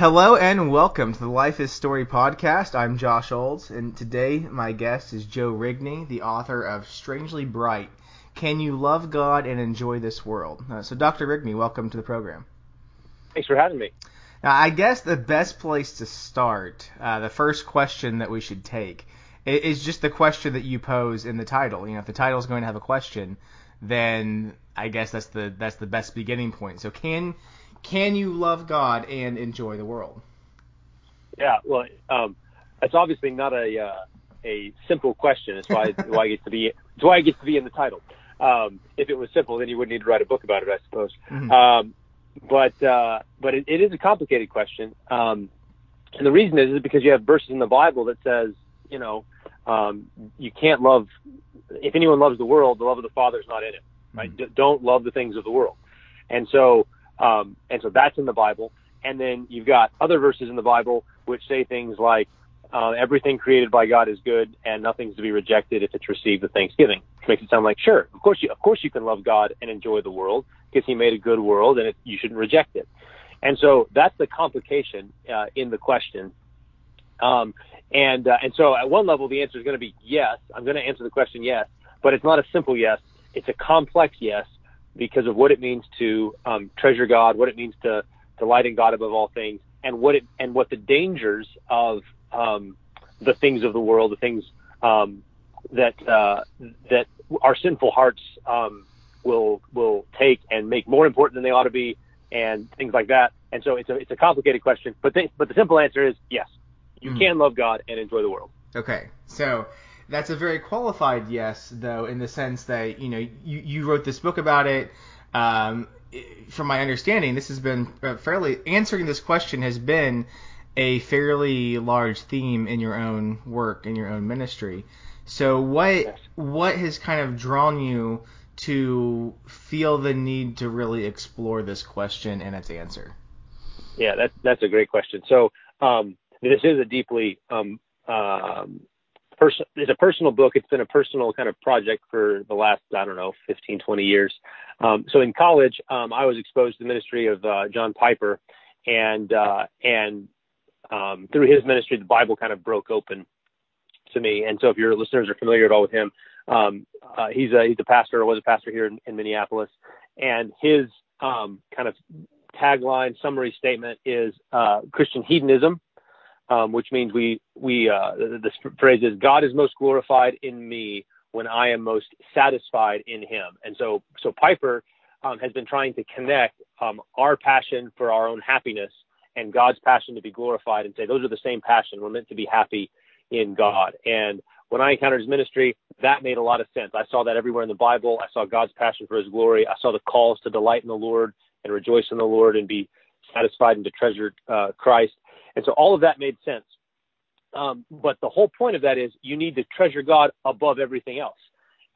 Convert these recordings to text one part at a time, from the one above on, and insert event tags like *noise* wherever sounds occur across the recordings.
Hello and welcome to the Life is Story podcast. I'm Josh Olds, and today my guest is Joe Rigney, the author of Strangely Bright Can You Love God and Enjoy This World? Uh, so, Dr. Rigney, welcome to the program. Thanks for having me. Now, I guess the best place to start, uh, the first question that we should take, is just the question that you pose in the title. You know, if the title is going to have a question, then I guess that's the that's the best beginning point. So, can can you love God and enjoy the world? Yeah, well, um, it's obviously not a uh, a simple question. It's why *laughs* why it gets to be it's why it gets to be in the title. Um, if it was simple, then you wouldn't need to write a book about it, I suppose. Mm-hmm. Um, but uh, but it, it is a complicated question, um, and the reason is, is because you have verses in the Bible that says, you know, um, you can't love if anyone loves the world, the love of the Father is not in it. Right? Mm-hmm. D- don't love the things of the world, and so um, and so that's in the Bible. And then you've got other verses in the Bible which say things like, uh, everything created by God is good and nothing's to be rejected if it's received with thanksgiving. Which makes it sound like, sure, of course you, of course you can love God and enjoy the world because he made a good world and it, you shouldn't reject it. And so that's the complication, uh, in the question. Um, and, uh, and so at one level, the answer is going to be yes. I'm going to answer the question yes, but it's not a simple yes. It's a complex yes because of what it means to um, treasure God, what it means to delight in God above all things, and what it and what the dangers of um, the things of the world, the things um, that uh, that our sinful hearts um, will will take and make more important than they ought to be, and things like that. And so it's a it's a complicated question, but the, but the simple answer is yes, you mm. can love God and enjoy the world. Okay, so that's a very qualified yes, though, in the sense that you know you, you wrote this book about it. Um, from my understanding, this has been uh, fairly answering this question has been a fairly large theme in your own work in your own ministry. So what yes. what has kind of drawn you to feel the need to really explore this question and its answer? Yeah, that's that's a great question. So um, this is a deeply um, um, person it's a personal book. It's been a personal kind of project for the last I don't know 15, 20 years. Um, so in college, um, I was exposed to the ministry of uh, John Piper, and uh, and um, through his ministry, the Bible kind of broke open to me. And so if your listeners are familiar at all with him, um, uh, he's a he's a pastor or was a pastor here in, in Minneapolis, and his um, kind of tagline summary statement is uh, Christian hedonism um, which means we we uh, the, the phrase is God is most glorified in me when I am most satisfied in Him. And so so Piper um, has been trying to connect um, our passion for our own happiness and God's passion to be glorified, and say those are the same passion. We're meant to be happy in God. And when I encountered his ministry, that made a lot of sense. I saw that everywhere in the Bible. I saw God's passion for his glory. I saw the calls to delight in the Lord and rejoice in the Lord and be satisfied and to treasure uh, Christ. And so all of that made sense. Um, but the whole point of that is you need to treasure God above everything else.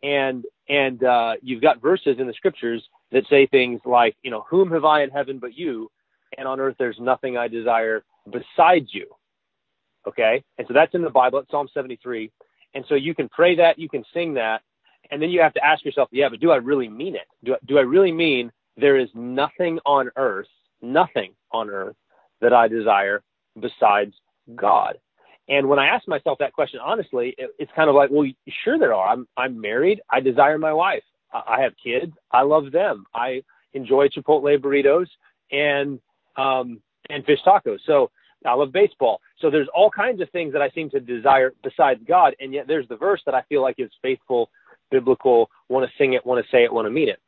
And and uh, you've got verses in the scriptures that say things like, you know, whom have I in heaven but you, and on earth there's nothing I desire besides you. Okay, and so that's in the Bible, it's Psalm 73. And so you can pray that, you can sing that, and then you have to ask yourself, yeah, but do I really mean it? Do do I really mean there is nothing on earth, nothing on earth that I desire besides God? And when I ask myself that question honestly, it, it's kind of like, well, sure there are. I'm I'm married. I desire my wife. I, I have kids. I love them. I enjoy Chipotle burritos and um and fish tacos. So I love baseball. So there's all kinds of things that I seem to desire besides God, and yet there's the verse that I feel like is faithful, biblical. Want to sing it, want to say it, want to mean it.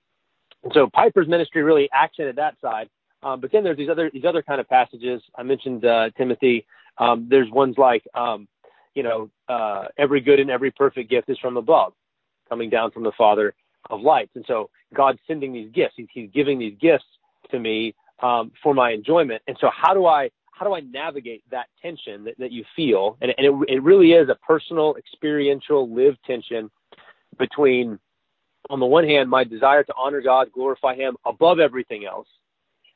And so Piper's ministry really accented that side. Um, but then there's these other these other kind of passages. I mentioned uh, Timothy. Um, there's ones like um, you know uh, every good and every perfect gift is from above, coming down from the Father of lights. And so God's sending these gifts. He's, he's giving these gifts to me um, for my enjoyment. And so how do I how do I navigate that tension that, that you feel? And, and it, it really is a personal, experiential, lived tension between, on the one hand, my desire to honor God, glorify Him above everything else,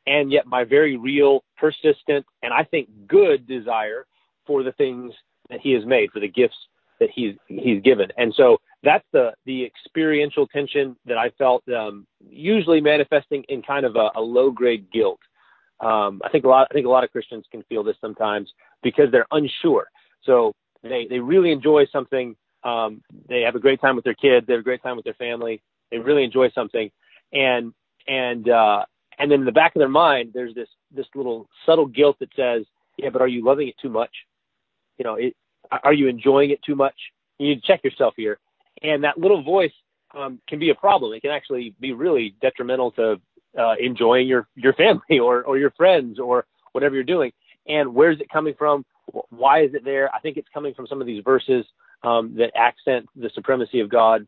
and yet my very real, persistent, and I think good desire for the things that He has made, for the gifts that He's He's given. And so that's the the experiential tension that I felt, um, usually manifesting in kind of a, a low grade guilt Um, I think a lot. I think a lot of Christians can feel this sometimes because they're unsure. So they they really enjoy something. Um, they have a great time with their kids. They have a great time with their family. They really enjoy something, and and uh, and then in the back of their mind, there's this this little subtle guilt that says, yeah, but are you loving it too much? You know, it, are you enjoying it too much? You need to check yourself here. And that little voice um, can be a problem. It can actually be really detrimental to uh, enjoying your your family or or your friends or whatever you're doing. And where is it coming from? Why is it there? I think it's coming from some of these verses um, that accent the supremacy of God.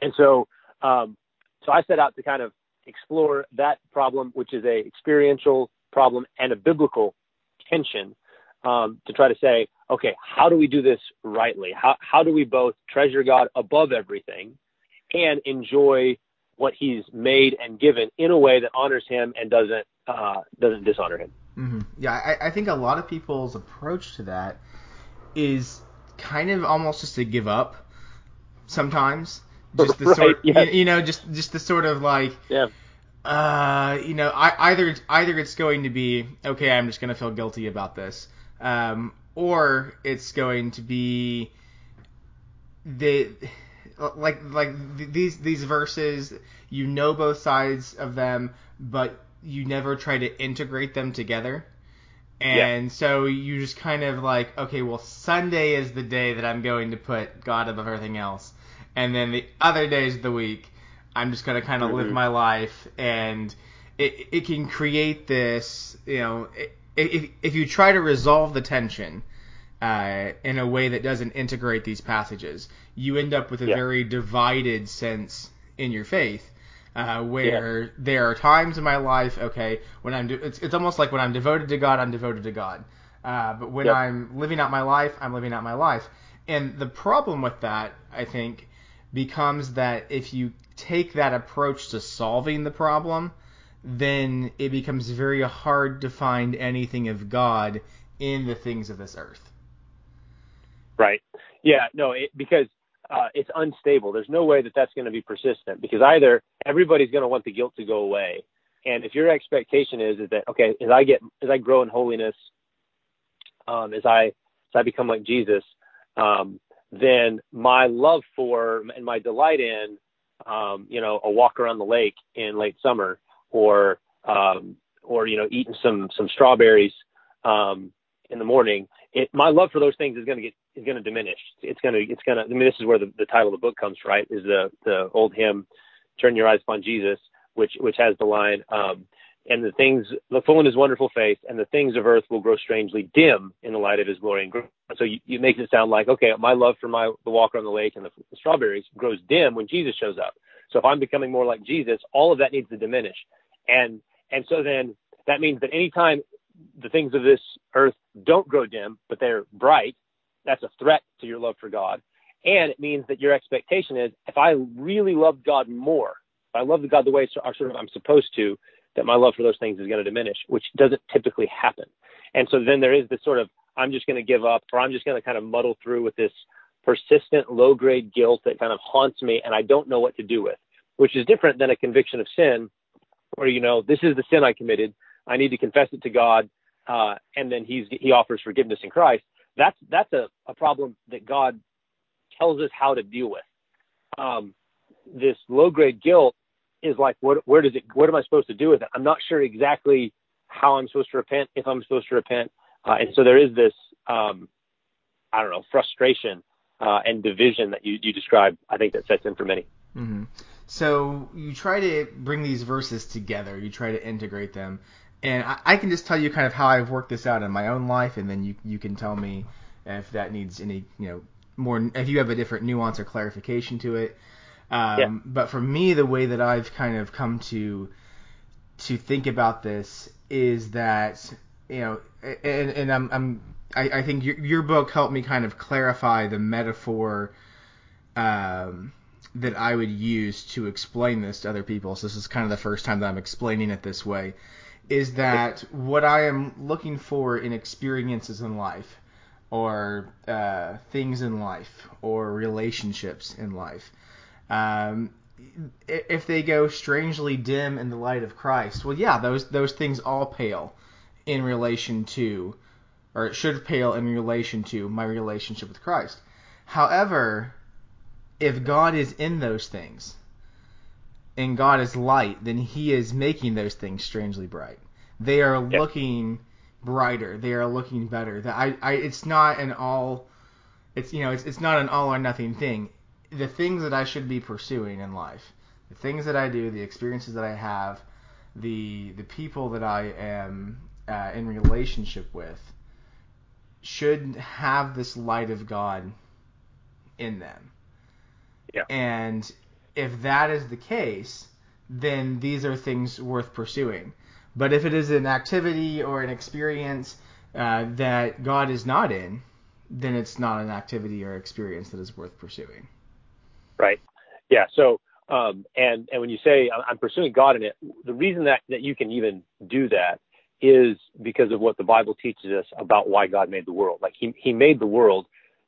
And so, um, so I set out to kind of explore that problem, which is a experiential problem and a biblical tension, um, to try to say, okay, how do we do this rightly? How how do we both treasure God above everything and enjoy what He's made and given in a way that honors Him and doesn't uh, doesn't dishonor Him? Mm-hmm. Yeah, I, I think a lot of people's approach to that is kind of almost just to give up sometimes. *laughs* Just the Right, sort, you, you know, just just the sort of like, Yeah. uh, you know, I, either either it's going to be okay, I'm just going to feel guilty about this, um, or it's going to be the like like these these verses, you know both sides of them, but you never try to integrate them together. And so you just kind of like, okay, well, Sunday is the day that I'm going to put God above everything else. And then the other days of the week, I'm just going to kind of live Mhm. my life. And it, it can create this, you know, if, if you try to resolve the tension uh, in a way that doesn't integrate these passages, you end up with a Yeah. very divided sense in your faith. Uh, where there are times in my life, okay, when I'm, de- it's, it's almost like when I'm devoted to God, I'm devoted to God. Uh, but when. I'm living out my life, I'm living out my life. And the problem with that, I think, becomes that if you take that approach to solving the problem, then it becomes very hard to find anything of God in the things of this earth. Right. Yeah. No. It, because uh, it's unstable. There's no way that that's going to be persistent because either everybody's going to want the guilt to go away, and if your expectation is is that okay, as I get as I grow in holiness, um, as I as I become like Jesus, um, then my love for and my delight in, um, you know, a walk around the lake in late summer, or um, or you know, eating some some strawberries um, in the morning. It, my love for those things is going to get is going to diminish. It's going to it's going to. I mean, this is where the, the title of the book comes right. Is the the old hymn, "Turn Your Eyes Upon Jesus," which which has the line, um, "And the things look full in His wonderful face, and the things of earth will grow strangely dim in the light of His glory and grace." So you, you make it sound like okay, my love for my the walk on the lake and the, the strawberries grows dim when Jesus shows up. So if I'm becoming more like Jesus, all of that needs to diminish, and and so then that means that anytime the things of this earth don't grow dim, but they're bright, that's a threat to your love for God. And it means that your expectation is if I really love God more, if I love God the way so, sort of I'm supposed to, that my love for those things is going to diminish, which doesn't typically happen. And so then there is this sort of I'm just going to give up, or I'm just going to kind of muddle through with this persistent low grade guilt that kind of haunts me and I don't know what to do with, which is different than a conviction of sin, where you know this is the sin I committed. I need to confess it to God, uh, and then He's He offers forgiveness in Christ. That's that's a, a problem that God tells us how to deal with. Um, this low grade guilt is like, what, where does it? What am I supposed to do with it? I'm not sure exactly how I'm supposed to repent, if I'm supposed to repent, uh, and so there is this, um, I don't know, frustration uh, and division that you you described. I think that sets in for many. hmm So you try to bring these verses together. You try to integrate them, and I, I can just tell you kind of how I've worked this out in my own life, and then you you can tell me if that needs any you know more if you have a different nuance or clarification to it. Um, Yeah. But for me, the way that I've kind of come to to think about this is that you know, and, and I'm, I'm I, I think your, your book helped me kind of clarify the metaphor um, that I would use to explain this to other people. So this is kind of the first time that I'm explaining it this way. Is that what I am looking for in experiences in life, or uh, things in life, or relationships in life? Um, if they go strangely dim in the light of Christ, well, yeah, those those things all pale in relation to, or it should pale in relation to my relationship with Christ. However, if God is in those things, and God is light, then He is making those things strangely bright. They are yep. looking brighter. They are looking better. That I, I, it's not an all, it's you know, it's it's not an all or nothing thing the things that I should be pursuing in life, the things that I do, the experiences that I have, the the people that I am uh, in relationship with, should have this light of God in them. Yeah. And if that is the case, then these are things worth pursuing. But if it is an activity or an experience uh, that God is not in, then it's not an activity or experience that is worth pursuing right? Yeah. So, um, and and when you say I'm pursuing God in it, the reason that that you can even do that is because of what the Bible teaches us about why God made the world. Like He He made the world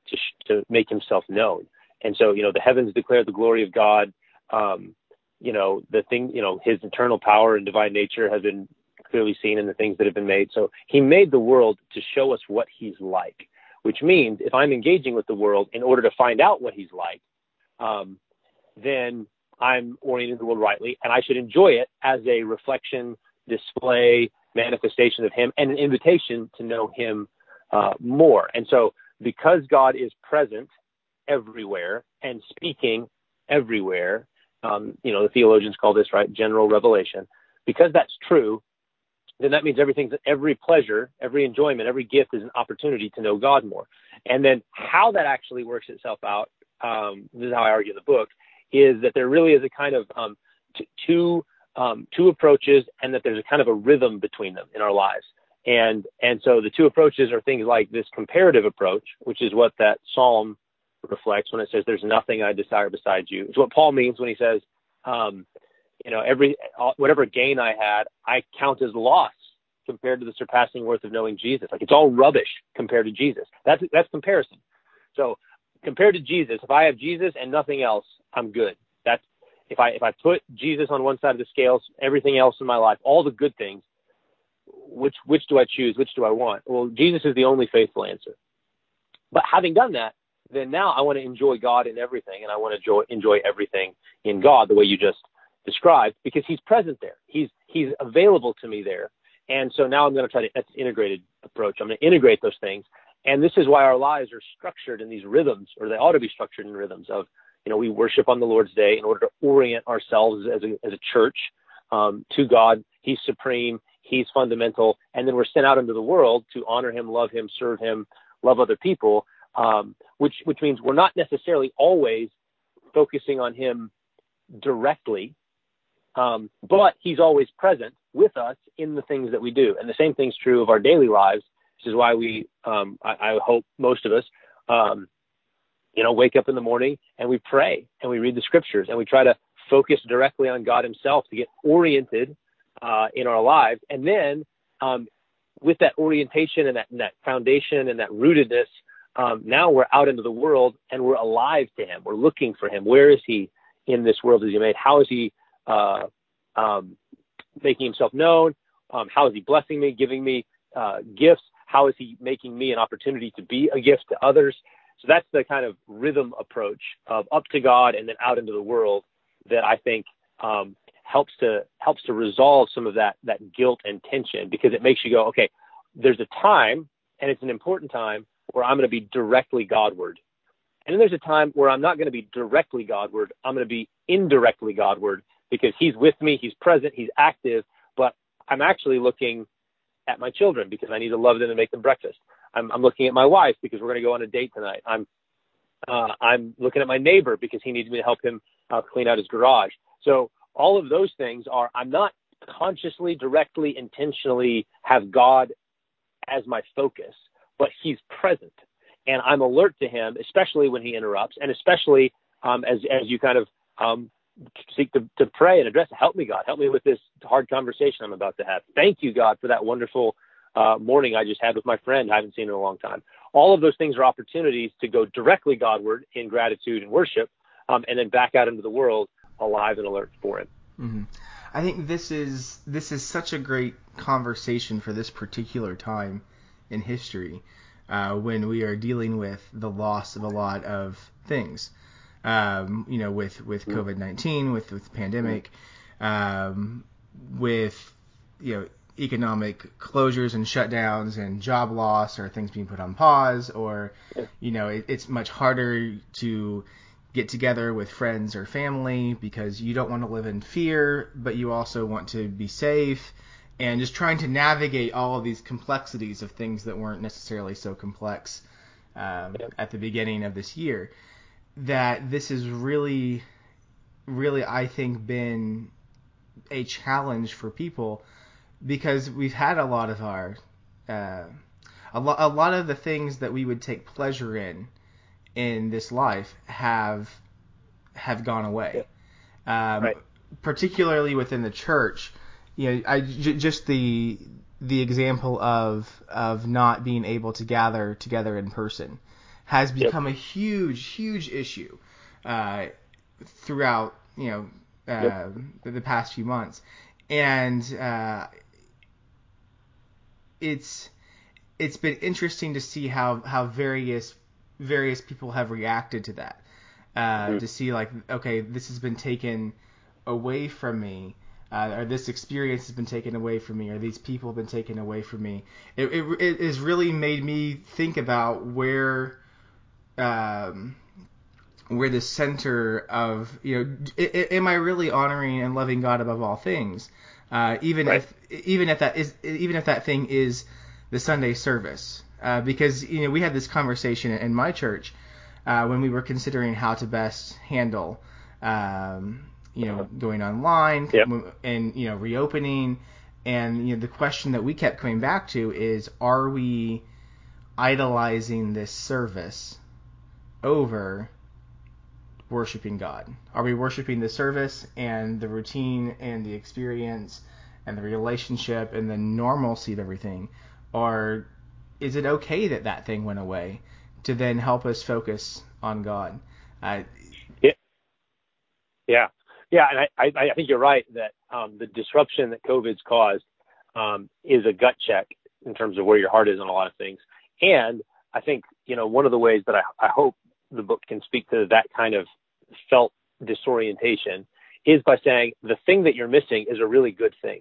to sh- to make Himself known, and so you know the heavens declare the glory of God. Um, you know the thing, you know His eternal power and divine nature has been clearly seen in the things that have been made. So He made the world to show us what He's like, which means if I'm engaging with the world in order to find out what He's like, um, then I'm orienting the world rightly, and I should enjoy it as a reflection, display, manifestation of Him, and an invitation to know Him uh, more. And so, because God is present everywhere and speaking everywhere, um, you know, the theologians call this right general revelation. Because that's true, then that means everything's every pleasure, every enjoyment, every gift is an opportunity to know God more. And then how that actually works itself out um, this is how I argue the book, is that there really is a kind of um, t- two um, two approaches, and that there's a kind of a rhythm between them in our lives. And and so the two approaches are things like this comparative approach, which is what that psalm reflects when it says, "There's nothing I desire besides you." It's what Paul means when he says, um, you know, every whatever gain I had, I count as loss compared to the surpassing worth of knowing Jesus. Like it's all rubbish compared to Jesus. That's that's comparison. So compared to Jesus, if I have Jesus and nothing else, I'm good. That's if I if I put Jesus on one side of the scales, everything else in my life, all the good things, which which do I choose? Which do I want? Well, Jesus is the only faithful answer. But having done that, then now I want to enjoy God in everything, and I want to enjoy, enjoy everything in God the way you just described, because He's present there. He's He's available to me there, and so now I'm going to try to that's integrated approach. I'm going to integrate those things, and this is why our lives are structured in these rhythms, or they ought to be structured in rhythms of, you know, we worship on the Lord's Day in order to orient ourselves as a, as a church um, to God. He's supreme, He's fundamental, and then we're sent out into the world to honor Him, love Him, serve Him, love other people, um, which which means we're not necessarily always focusing on Him directly, um, but He's always present with us in the things that we do, and the same thing's true of our daily lives which is why we, um, I, I, hope most of us, um, you know, wake up in the morning and we pray and we read the scriptures and we try to focus directly on God Himself to get oriented uh, in our lives. And then, um, with that orientation and that, and that foundation and that rootedness, um, now we're out into the world and we're alive to Him. We're looking for Him. Where is He in this world as He made? How is He uh, um, making Himself known? Um, how is He blessing me, giving me uh, gifts? How is he making me an opportunity to be a gift to others? So that's the kind of rhythm approach of up to God and then out into the world that I think um, helps to helps to resolve some of that that guilt and tension because it makes you go, okay, there's a time and it's an important time where I'm going to be directly Godward. And then there's a time where I'm not going to be directly Godward. I'm going to be indirectly Godward because He's with me, He's present, He's active, but I'm actually looking at my children because I need to love them and make them breakfast. I'm, I'm looking at my wife because we're going to go on a date tonight. I'm uh, I'm looking at my neighbor because he needs me to help him uh, clean out his garage. So all of those things are I'm not consciously, directly, intentionally have God as my focus, but He's present, and I'm alert to Him, especially when He interrupts, and especially um, as as you kind of um, seek to, to pray and address. Help me, God. Help me with this hard conversation I'm about to have. Thank you, God, for that wonderful uh, morning I just had with my friend I haven't seen in a long time. All of those things are opportunities to go directly Godward in gratitude and worship, um, and then back out into the world alive and alert for Him. Mm-hmm. I think this is this is such a great conversation for this particular time in history uh, when we are dealing with the loss of a lot of things. Um, you know, with with mm-hmm. COVID nineteen, with with pandemic, um, with you know economic closures and shutdowns and job loss or things being put on pause or you know it, it's much harder to get together with friends or family because you don't want to live in fear, but you also want to be safe, and just trying to navigate all of these complexities of things that weren't necessarily so complex um, at the beginning of this year. That this has really, really, I think, been a challenge for people because we've had a lot of our, uh, a, lo- a lot of the things that we would take pleasure in in this life have have gone away. Um, right. Particularly within the church, you know, I j- just the the example of of not being able to gather together in person has become yep. a huge huge issue uh, throughout you know uh, yep. the, the, past few months, and uh, it's it's been interesting to see how how various various people have reacted to that. Uh, mm-hmm. To see like, okay, this has been taken away from me, uh, or this experience has been taken away from me, or these people have been taken away from me. It it, it has really made me think about where. Um, where the center of you know am I really honoring and loving God above all things? Uh, even right. if even if that is even if that thing is the Sunday service. Uh, because you know we had this conversation in my church uh, when we were considering how to best handle um, you know going online yep. and you know reopening. And you know the question that we kept coming back to is are we idolizing this service over worshiping God? Are we worshiping the service and the routine and the experience and the relationship and the normalcy of everything? Or is it okay that that thing went away to then help us focus on God? Uh, yeah, yeah, yeah, and I, I, I think you're right that um, the disruption that COVID's caused um, is a gut check in terms of where your heart is on a lot of things. And I think you know one of the ways that I, I hope the book can speak to that kind of felt disorientation is by saying the thing that you're missing is a really good thing.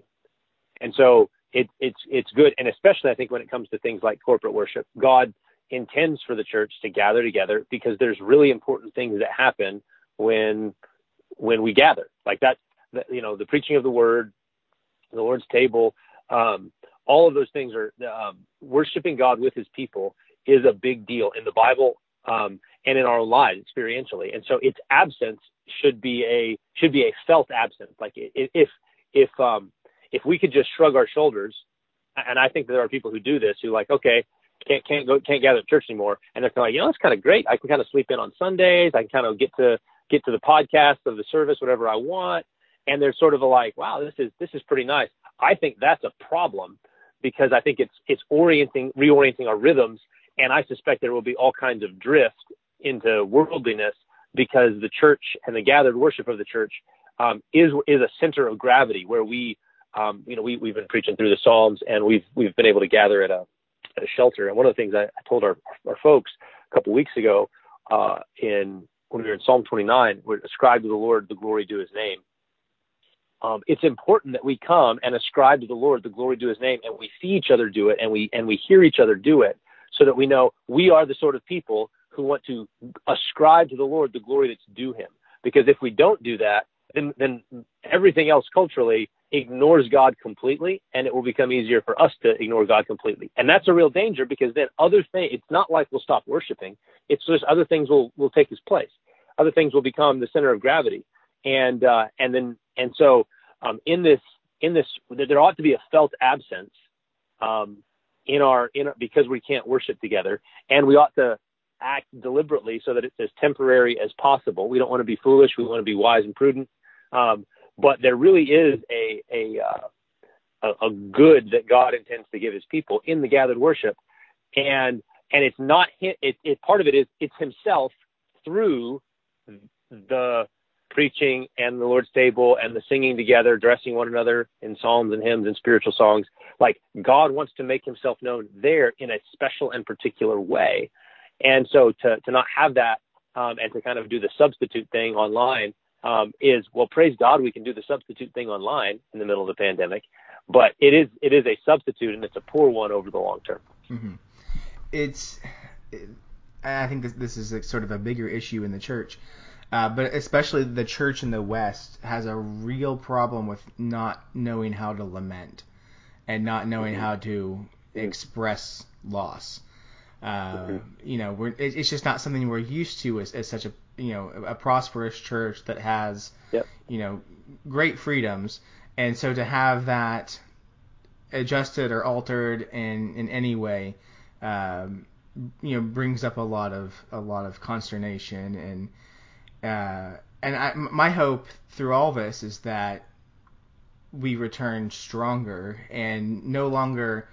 And so it, it's it's good, and especially I think when it comes to things like corporate worship, God intends for the church to gather together because there's really important things that happen when when we gather, like that, you know, the preaching of the word, the Lord's table, um, all of those things are um, worshiping God with His people is a big deal. In the Bible um, and in our lives experientially, and so its absence should be a should be a felt absence. Like if if um, if we could just shrug our shoulders, and I think there are people who do this who like, okay, can't can't go can't gather at church anymore, and they're kind of like, you know, it's kind of great. I can kind of sleep in on Sundays. I can kind of get to get to the podcast of the service, whatever I want, and they're sort of like, wow, this is this is pretty nice. I think that's a problem because I think it's it's orienting reorienting our rhythms, and I suspect there will be all kinds of drift into worldliness because the church and the gathered worship of the church um, is is a center of gravity where we um, you know, we, we've been preaching through the Psalms and we've, we've been able to gather at a, at a shelter. And one of the things I, I told our, our folks a couple weeks ago, uh, in, when we were in Psalm 29, where ascribe to the Lord the glory due his name. Um, it's important that we come and ascribe to the Lord the glory due his name and we see each other do it and we, and we hear each other do it so that we know we are the sort of people want to ascribe to the Lord the glory that's due him. Because if we don't do that, then, then everything else culturally ignores God completely, and it will become easier for us to ignore God completely. And that's a real danger because then other things, it's not like we'll stop worshiping. It's just other things will, will take its place. Other things will become the center of gravity. And, uh, and then, and so, um, in this, in this, there ought to be a felt absence, um, in our, in because we can't worship together. And we ought to act deliberately so that it's as temporary as possible. We don't want to be foolish. We want to be wise and prudent. Um, but there really is a a, uh, a a good that God intends to give His people in the gathered worship, and and it's not it, it part of it is it's Himself through the preaching and the Lord's table and the singing together, dressing one another in psalms and hymns and spiritual songs. Like God wants to make himself known there in a special and particular way. And so to, to not have that um, and to kind of do the substitute thing online um, is, well, praise God, we can do the substitute thing online in the middle of the pandemic. But it is it is a substitute and it's a poor one over the long term. Mm-hmm. It's, I think this, this is a, sort of a bigger issue in the church uh, but especially the church in the West has a real problem with not knowing how to lament and not knowing mm-hmm. how to express loss. Mm-hmm. You know, we're, it's just not something we're used to as, as such a you know a prosperous church that has yep. you know great freedoms, and so to have that adjusted or altered in in any way, um, you know, brings up a lot of a lot of consternation and uh, and I, my hope through all this is that we return stronger and no longer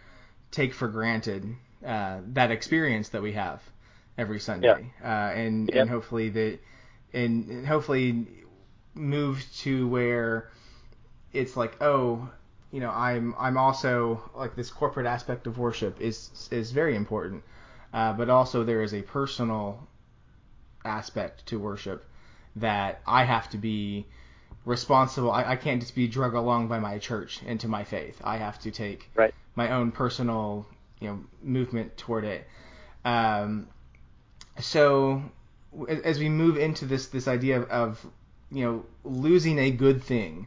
take for granted uh, that experience that we have every Sunday, yeah. uh, and yep. and hopefully that and, and hopefully move to where it's like oh you know I'm I'm also like this corporate aspect of worship is is very important, uh, but also there is a personal aspect to worship that I have to be responsible. I, I can't just be drug along by my church into my faith. I have to take right. my own personal, you know, movement toward it. Um, so as we move into this this idea of, of you know losing a good thing,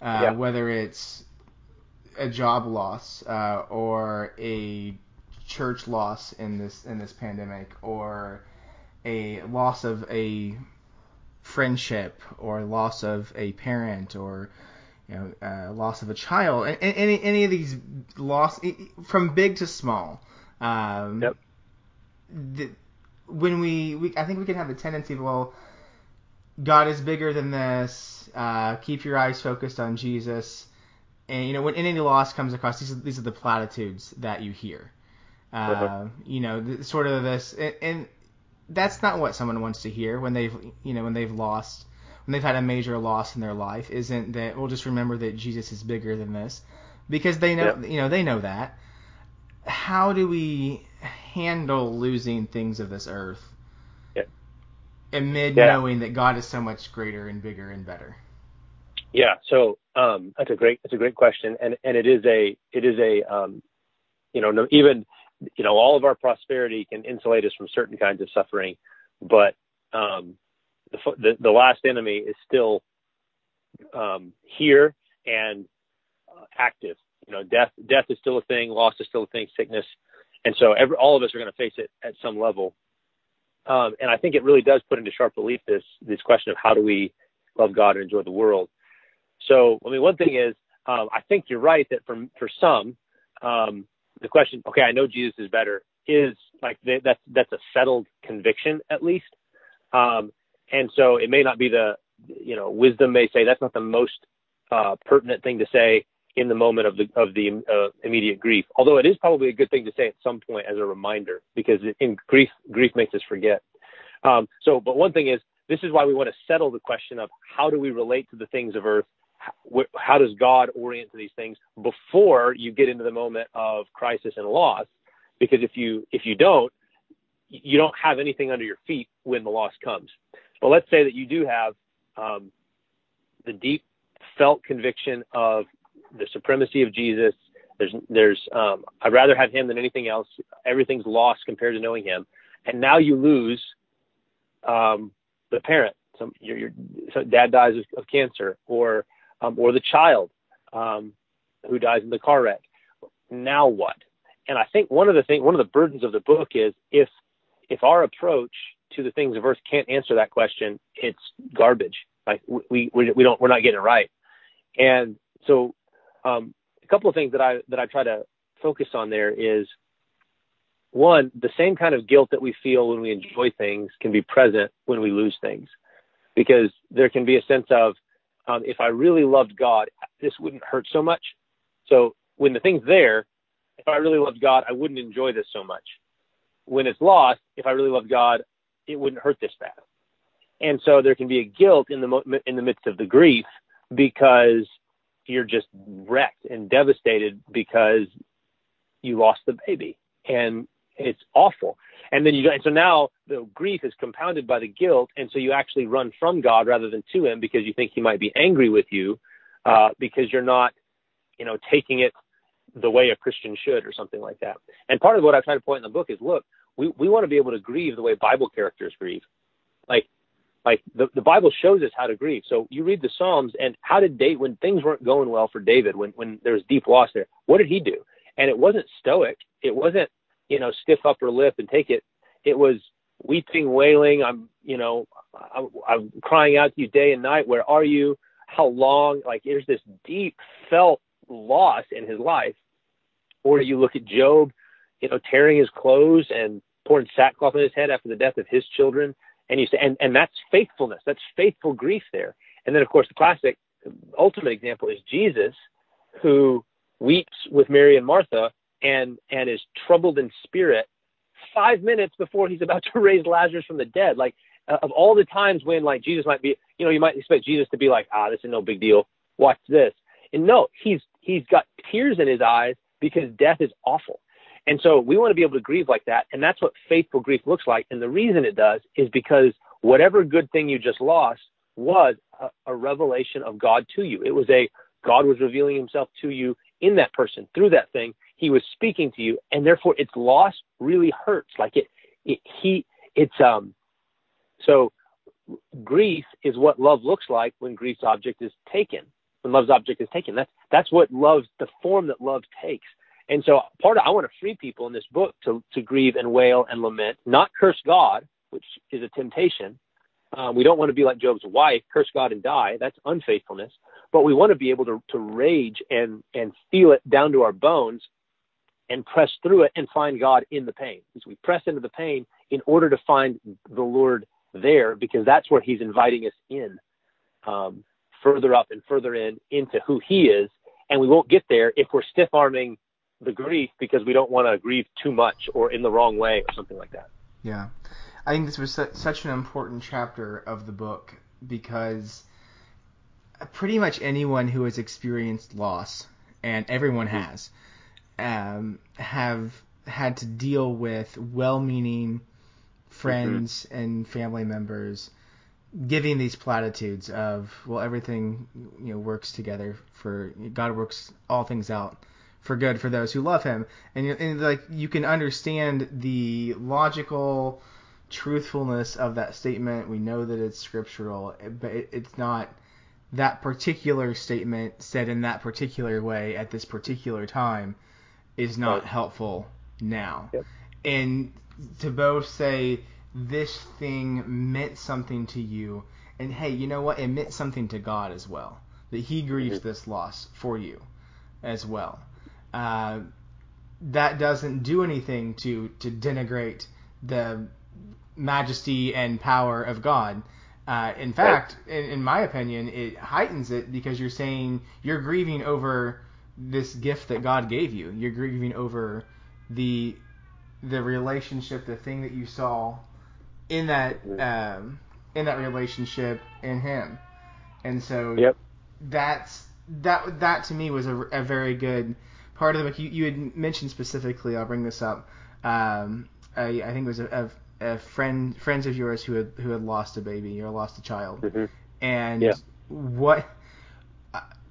uh, yeah. whether it's a job loss uh, or a church loss in this in this pandemic or a loss of a friendship or loss of a parent or you know uh, loss of a child any any of these loss from big to small um, yep. The, when we, we I think we can have the tendency of well God is bigger than this uh, keep your eyes focused on Jesus and you know when any loss comes across these are, these are the platitudes that you hear uh, uh-huh. you know sort of this and, and that's not what someone wants to hear when they've you know when they've lost when they've had a major loss in their life isn't that we'll just remember that Jesus is bigger than this because they know yep. you know they know that how do we handle losing things of this earth yep. amid yeah. knowing that God is so much greater and bigger and better yeah so um, that's a great that's a great question and and it is a it is a um, you know even you know, all of our prosperity can insulate us from certain kinds of suffering, but um, the, the, last enemy is still um, here and uh, active. You know, death death is still a thing, loss is still a thing, sickness, and so every, all of us are going to face it at some level. Um, and I think it really does put into sharp relief this this question of how do we love God and enjoy the world. So, I mean, one thing is, um, I think you're right that for for some, um, the question, okay, I know Jesus is better, is like that's that's a settled conviction at least. Um, and so it may not be the, you know, wisdom may say that's not the most uh, pertinent thing to say in the moment of the of the uh, immediate grief. Although it is probably a good thing to say at some point as a reminder, because in grief grief makes us forget. Um, so, but one thing is, this is why we want to settle the question of how do we relate to the things of earth how does God orient to these things before you get into the moment of crisis and loss? Because if you if you don't, you don't have anything under your feet when the loss comes. But let's say that you do have um, the deep felt conviction of the supremacy of Jesus. There's there's um, I'd rather have him than anything else. Everything's lost compared to knowing him, and now you lose um, the parent. Some your, your so dad dies of, of cancer, or um, or the child um, who dies in the car wreck. Now what? And I think one of the thing, one of the burdens of the book is if if our approach to the things of earth can't answer that question, it's garbage. Like we we we don't we're not getting it right. And so um, a couple of things that I that I try to focus on there is one, the same kind of guilt that we feel when we enjoy things can be present when we lose things, because there can be a sense of um, if I really loved God, this wouldn't hurt so much. So when the thing's there, if I really loved God, I wouldn't enjoy this so much. When it's lost, if I really loved God, it wouldn't hurt this bad. and so there can be a guilt in the in the midst of the grief because you're just wrecked and devastated because you lost the baby. And it's awful. And then you and so now the grief is compounded by the guilt. And so you actually run from god rather than to him because you think he might be angry with you uh, because you're not you know taking it the way a christian should or something like that and part of what i try to point in the book is look we, we want to be able to grieve the way bible characters grieve like like the, the Bible shows us how to grieve. So you read the Psalms and how did David, when things weren't going well for David, when, when there was deep loss there, what did he do? And it wasn't stoic. It wasn't, you know, stiff upper lip and take it. It was weeping, wailing. I'm, you know, I'm, I'm crying out to you day and night. Where are you? How long? Like there's this deep felt loss in his life. Or you look at Job, you know, tearing his clothes and pouring sackcloth on his head after the death of his children and you say, and, and that's faithfulness. That's faithful grief there. And then, of course, the classic, ultimate example is Jesus, who weeps with Mary and Martha and, and is troubled in spirit five minutes before he's about *laughs* to raise Lazarus from the dead. Like, uh, of all the times when, like, Jesus might be, you know, you might expect Jesus to be like, ah, this is no big deal. Watch this. And no, he's, he's got tears in his eyes because death is awful. And so we want to be able to grieve like that. And that's what faithful grief looks like. And the reason it does is because whatever good thing you just lost was a, a revelation of God to you. It was a God was revealing himself to you in that person through that thing. He was speaking to you. And therefore its loss really hurts. Like it, it he, it's, um, so grief is what love looks like when grief's object is taken. When love's object is taken. That's, that's what love, the form that love takes. And so part of I want to free people in this book to to grieve and wail and lament, not curse God, which is a temptation. Um, we don't want to be like Job's wife, curse God and die. That's unfaithfulness. But we want to be able to to rage and and feel it down to our bones and press through it and find God in the pain. Because we press into the pain in order to find the Lord there, because that's where He's inviting us in, um, further up and further in into who He is. And we won't get there if we're stiff arming the grief because we don't want to grieve too much or in the wrong way or something like that. Yeah. I think this was su- such an important chapter of the book because pretty much anyone who has experienced loss, and everyone mm-hmm. has, um, have had to deal with well-meaning friends mm-hmm. and family members giving these platitudes of well everything you know works together for God works all things out for good for those who love him. And, and like you can understand the logical truthfulness of that statement. We know that it's scriptural, but it, it's not that particular statement said in that particular way at this particular time is not helpful now. Yep. And to both say this thing meant something to you, and hey, you know what? It meant something to God as well. That He grieves mm-hmm. this loss for you as well uh, that doesn't do anything to to denigrate the majesty and power of God. Uh, in fact, in, in, my opinion, it heightens it because you're saying you're grieving over this gift that God gave you. You're grieving over the the relationship, the thing that you saw in that um, in that relationship in Him, and so yep. that's that that to me was a, a very good part of the book you, you had mentioned specifically. I'll bring this up. Um, I, I think it was a, a, a, friend friends of yours who had who had lost a baby or lost a child, mm-hmm. and yeah. what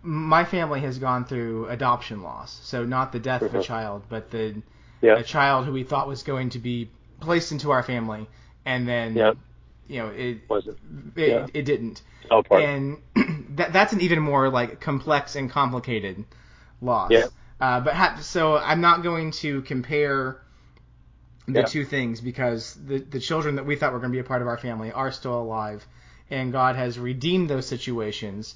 my family has gone through adoption loss. So not the death mm-hmm. of a child, but the yeah. a child who we thought was going to be placed into our family, and then yeah. you know it wasn't. It, yeah. it, it didn't. And *clears throat* that that's an even more like complex and complicated loss. Yeah. Uh, but ha- so I'm not going to compare the yeah. two things because the the children that we thought were going to be a part of our family are still alive, and God has redeemed those situations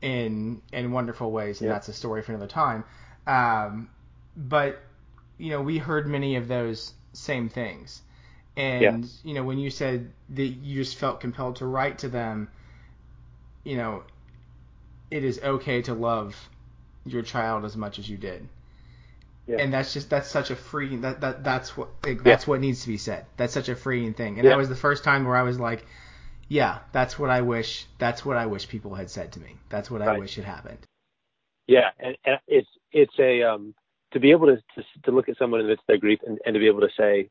in in wonderful ways, and yeah. that's a story for another time. Um, but you know, we heard many of those same things, and yeah. you know, when you said that you just felt compelled to write to them, you know, it is okay to love your child as much as you did. Yeah. And that's just that's such a freeing that, that that's what like, that's yeah. what needs to be said. That's such a freeing thing. And yeah. that was the first time where I was like, yeah, that's what I wish. That's what I wish people had said to me. That's what right. I wish had happened. Yeah, and, and it's it's a um, to be able to, to to look at someone in the midst of their grief and, and to be able to say,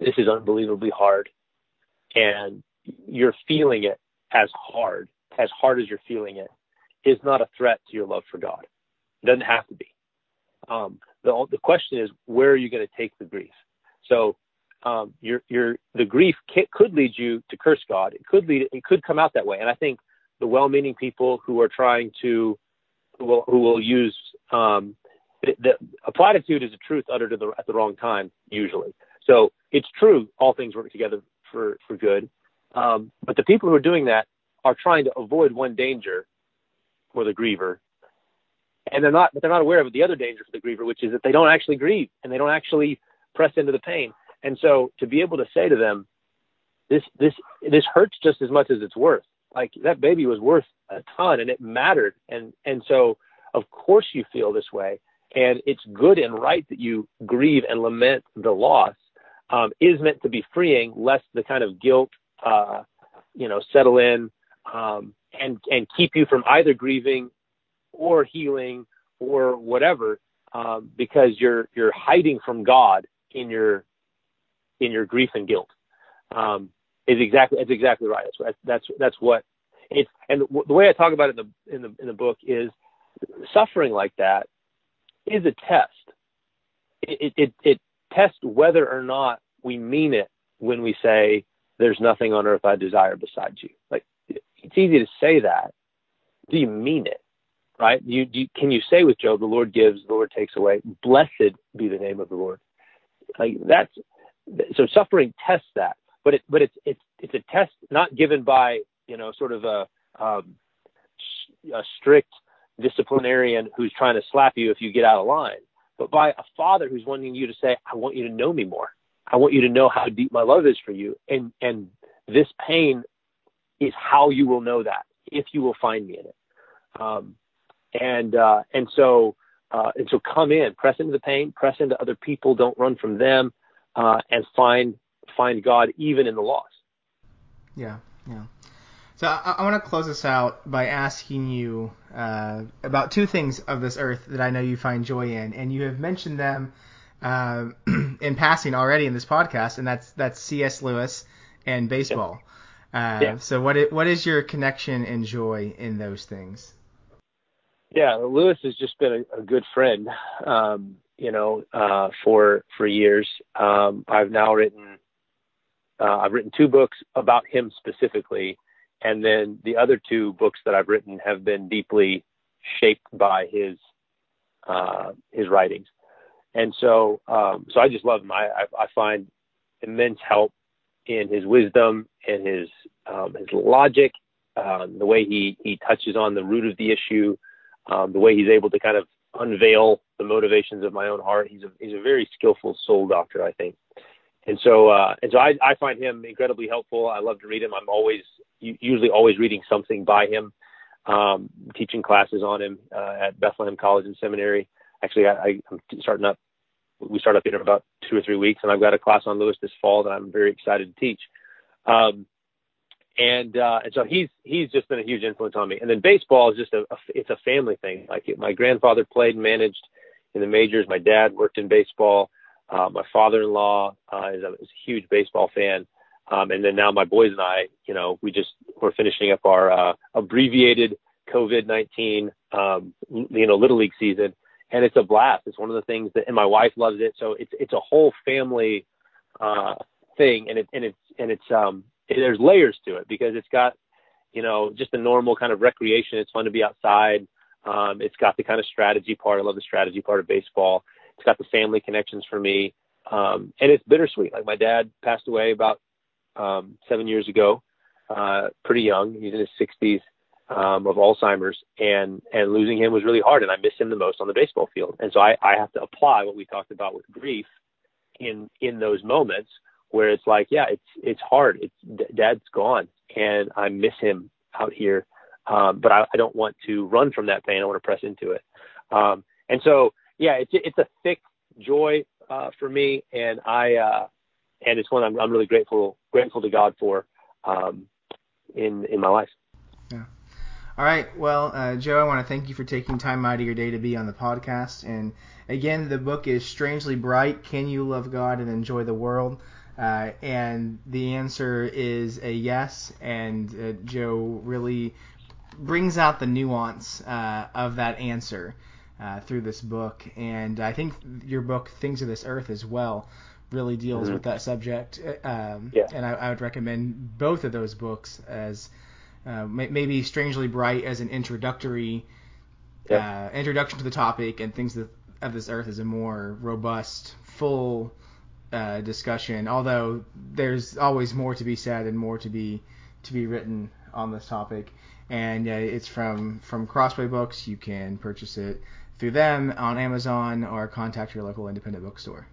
this is unbelievably hard, and you're feeling it as hard, as hard as you're feeling it, is not a threat to your love for God. It doesn't have to be. Um, the the question is, where are you going to take the grief? So um, the grief could lead you to curse God. It could lead it could come out that way. And I think the well-meaning people who are trying to who will, who will use um, the, the, a platitude is a truth uttered the, at the wrong time usually. So it's true, all things work together for for good. Um, but the people who are doing that are trying to avoid one danger for the griever, and they're not, but they're not aware of the other danger for the griever, which is that they don't actually grieve and they don't actually press into the pain. And so to be able to say to them, this this this hurts just as much as it's worth. Like that baby was worth a ton and it mattered. And and so of course you feel this way. And it's good and right that you grieve and lament the loss. Um, is meant to be freeing, lest the kind of guilt, uh, you know, settle in um, and and keep you from either grieving or healing or whatever, um, because you're you're hiding from God in your in your grief and guilt. Um, is exactly that's exactly right. That's that's that's what it's and the, way I talk about it in the in the in the book is suffering like that is a test. It it it tests whether or not we mean it when we say there's nothing on earth I desire besides you. Like it's easy to say that. Do you mean it? Right? You, you can you say with Job, the Lord gives, the Lord takes away. Blessed be the name of the Lord. Like that's so suffering tests that, but it but it's it's it's a test not given by you know sort of a um, a strict disciplinarian who's trying to slap you if you get out of line, but by a father who's wanting you to say, I want you to know me more. I want you to know how deep my love is for you. And and this pain is how you will know that if you will find me in it. Um, and uh, and so uh, and so come in, press into the pain, press into other people, don't run from them, uh, and find find God even in the loss. Yeah, yeah. So I, I want to close this out by asking you uh, about two things of this earth that I know you find joy in, and you have mentioned them uh, *clears throat* in passing already in this podcast, and that's that's C.S. Lewis and baseball. Uh, yeah. So what is, what is your connection and joy in those things? Yeah, Lewis has just been a, a good friend, um, you know, uh, for for years. Um, I've now written uh, I've written two books about him specifically, and then the other two books that I've written have been deeply shaped by his uh, his writings. And so, um, so I just love him. I, I, I find immense help in his wisdom and his um, his logic, um, the way he he touches on the root of the issue, um, the way he's able to kind of unveil the motivations of my own heart. He's a he's a very skillful soul doctor, I think. And so uh, and so I, I find him incredibly helpful. I love to read him. I'm always usually always reading something by him, um, teaching classes on him uh, at Bethlehem College and Seminary. Actually, I, I'm starting up we start up in about two or three weeks, and I've got a class on Lewis this fall that I'm very excited to teach. Um, and uh, and so he's he's just been a huge influence on me. And then baseball is just a, a it's a family thing. Like my grandfather played and managed in the majors. My dad worked in baseball. Uh, my father-in-law uh, is, a, is a huge baseball fan. Um, and then now my boys and I, you know, we just we're finishing up our uh, abbreviated COVID-19, um, you know, little league season and it's a blast. It's one of the things that, and my wife loves it. So it's it's a whole family uh, thing, and it and it's and it's um it, there's layers to it because it's got you know just a normal kind of recreation. It's fun to be outside. Um, it's got the kind of strategy part. I love the strategy part of baseball. It's got the family connections for me, um, and it's bittersweet. Like my dad passed away about um, seven years ago, uh, pretty young. He's in his 60s um, of Alzheimer's, and and losing him was really hard, and I miss him the most on the baseball field. And so I, I have to apply what we talked about with grief in in those moments where it's like, yeah, it's it's hard. It's Dad's gone, and I miss him out here, um, but I, I don't want to run from that pain. I want to press into it. Um, and so, yeah, it's it's a thick joy uh, for me, and I uh, and it's one I'm, I'm really grateful grateful to God for. Um, in in my life. Yeah. All right. Well, uh, Joe, I want to thank you for taking time out of your day to be on the podcast. And again, the book is Strangely Bright: Can You Love God and Enjoy the World? Uh, and the answer is a yes. And uh, Joe really brings out the nuance uh, of that answer uh, through this book. And I think your book, Things of This Earth, as well, really deals Mhm. with that subject. Uh, Um, Yeah. And I, I would recommend both of those books as uh, may- maybe Strangely Bright as an introductory uh, introduction to the topic, and Things of, of This Earth as a more robust, full uh, discussion. Although there's always more to be said and more to be to be written on this topic. And uh, it's from from Crossway Books. You can purchase it through them on Amazon or contact your local independent bookstore.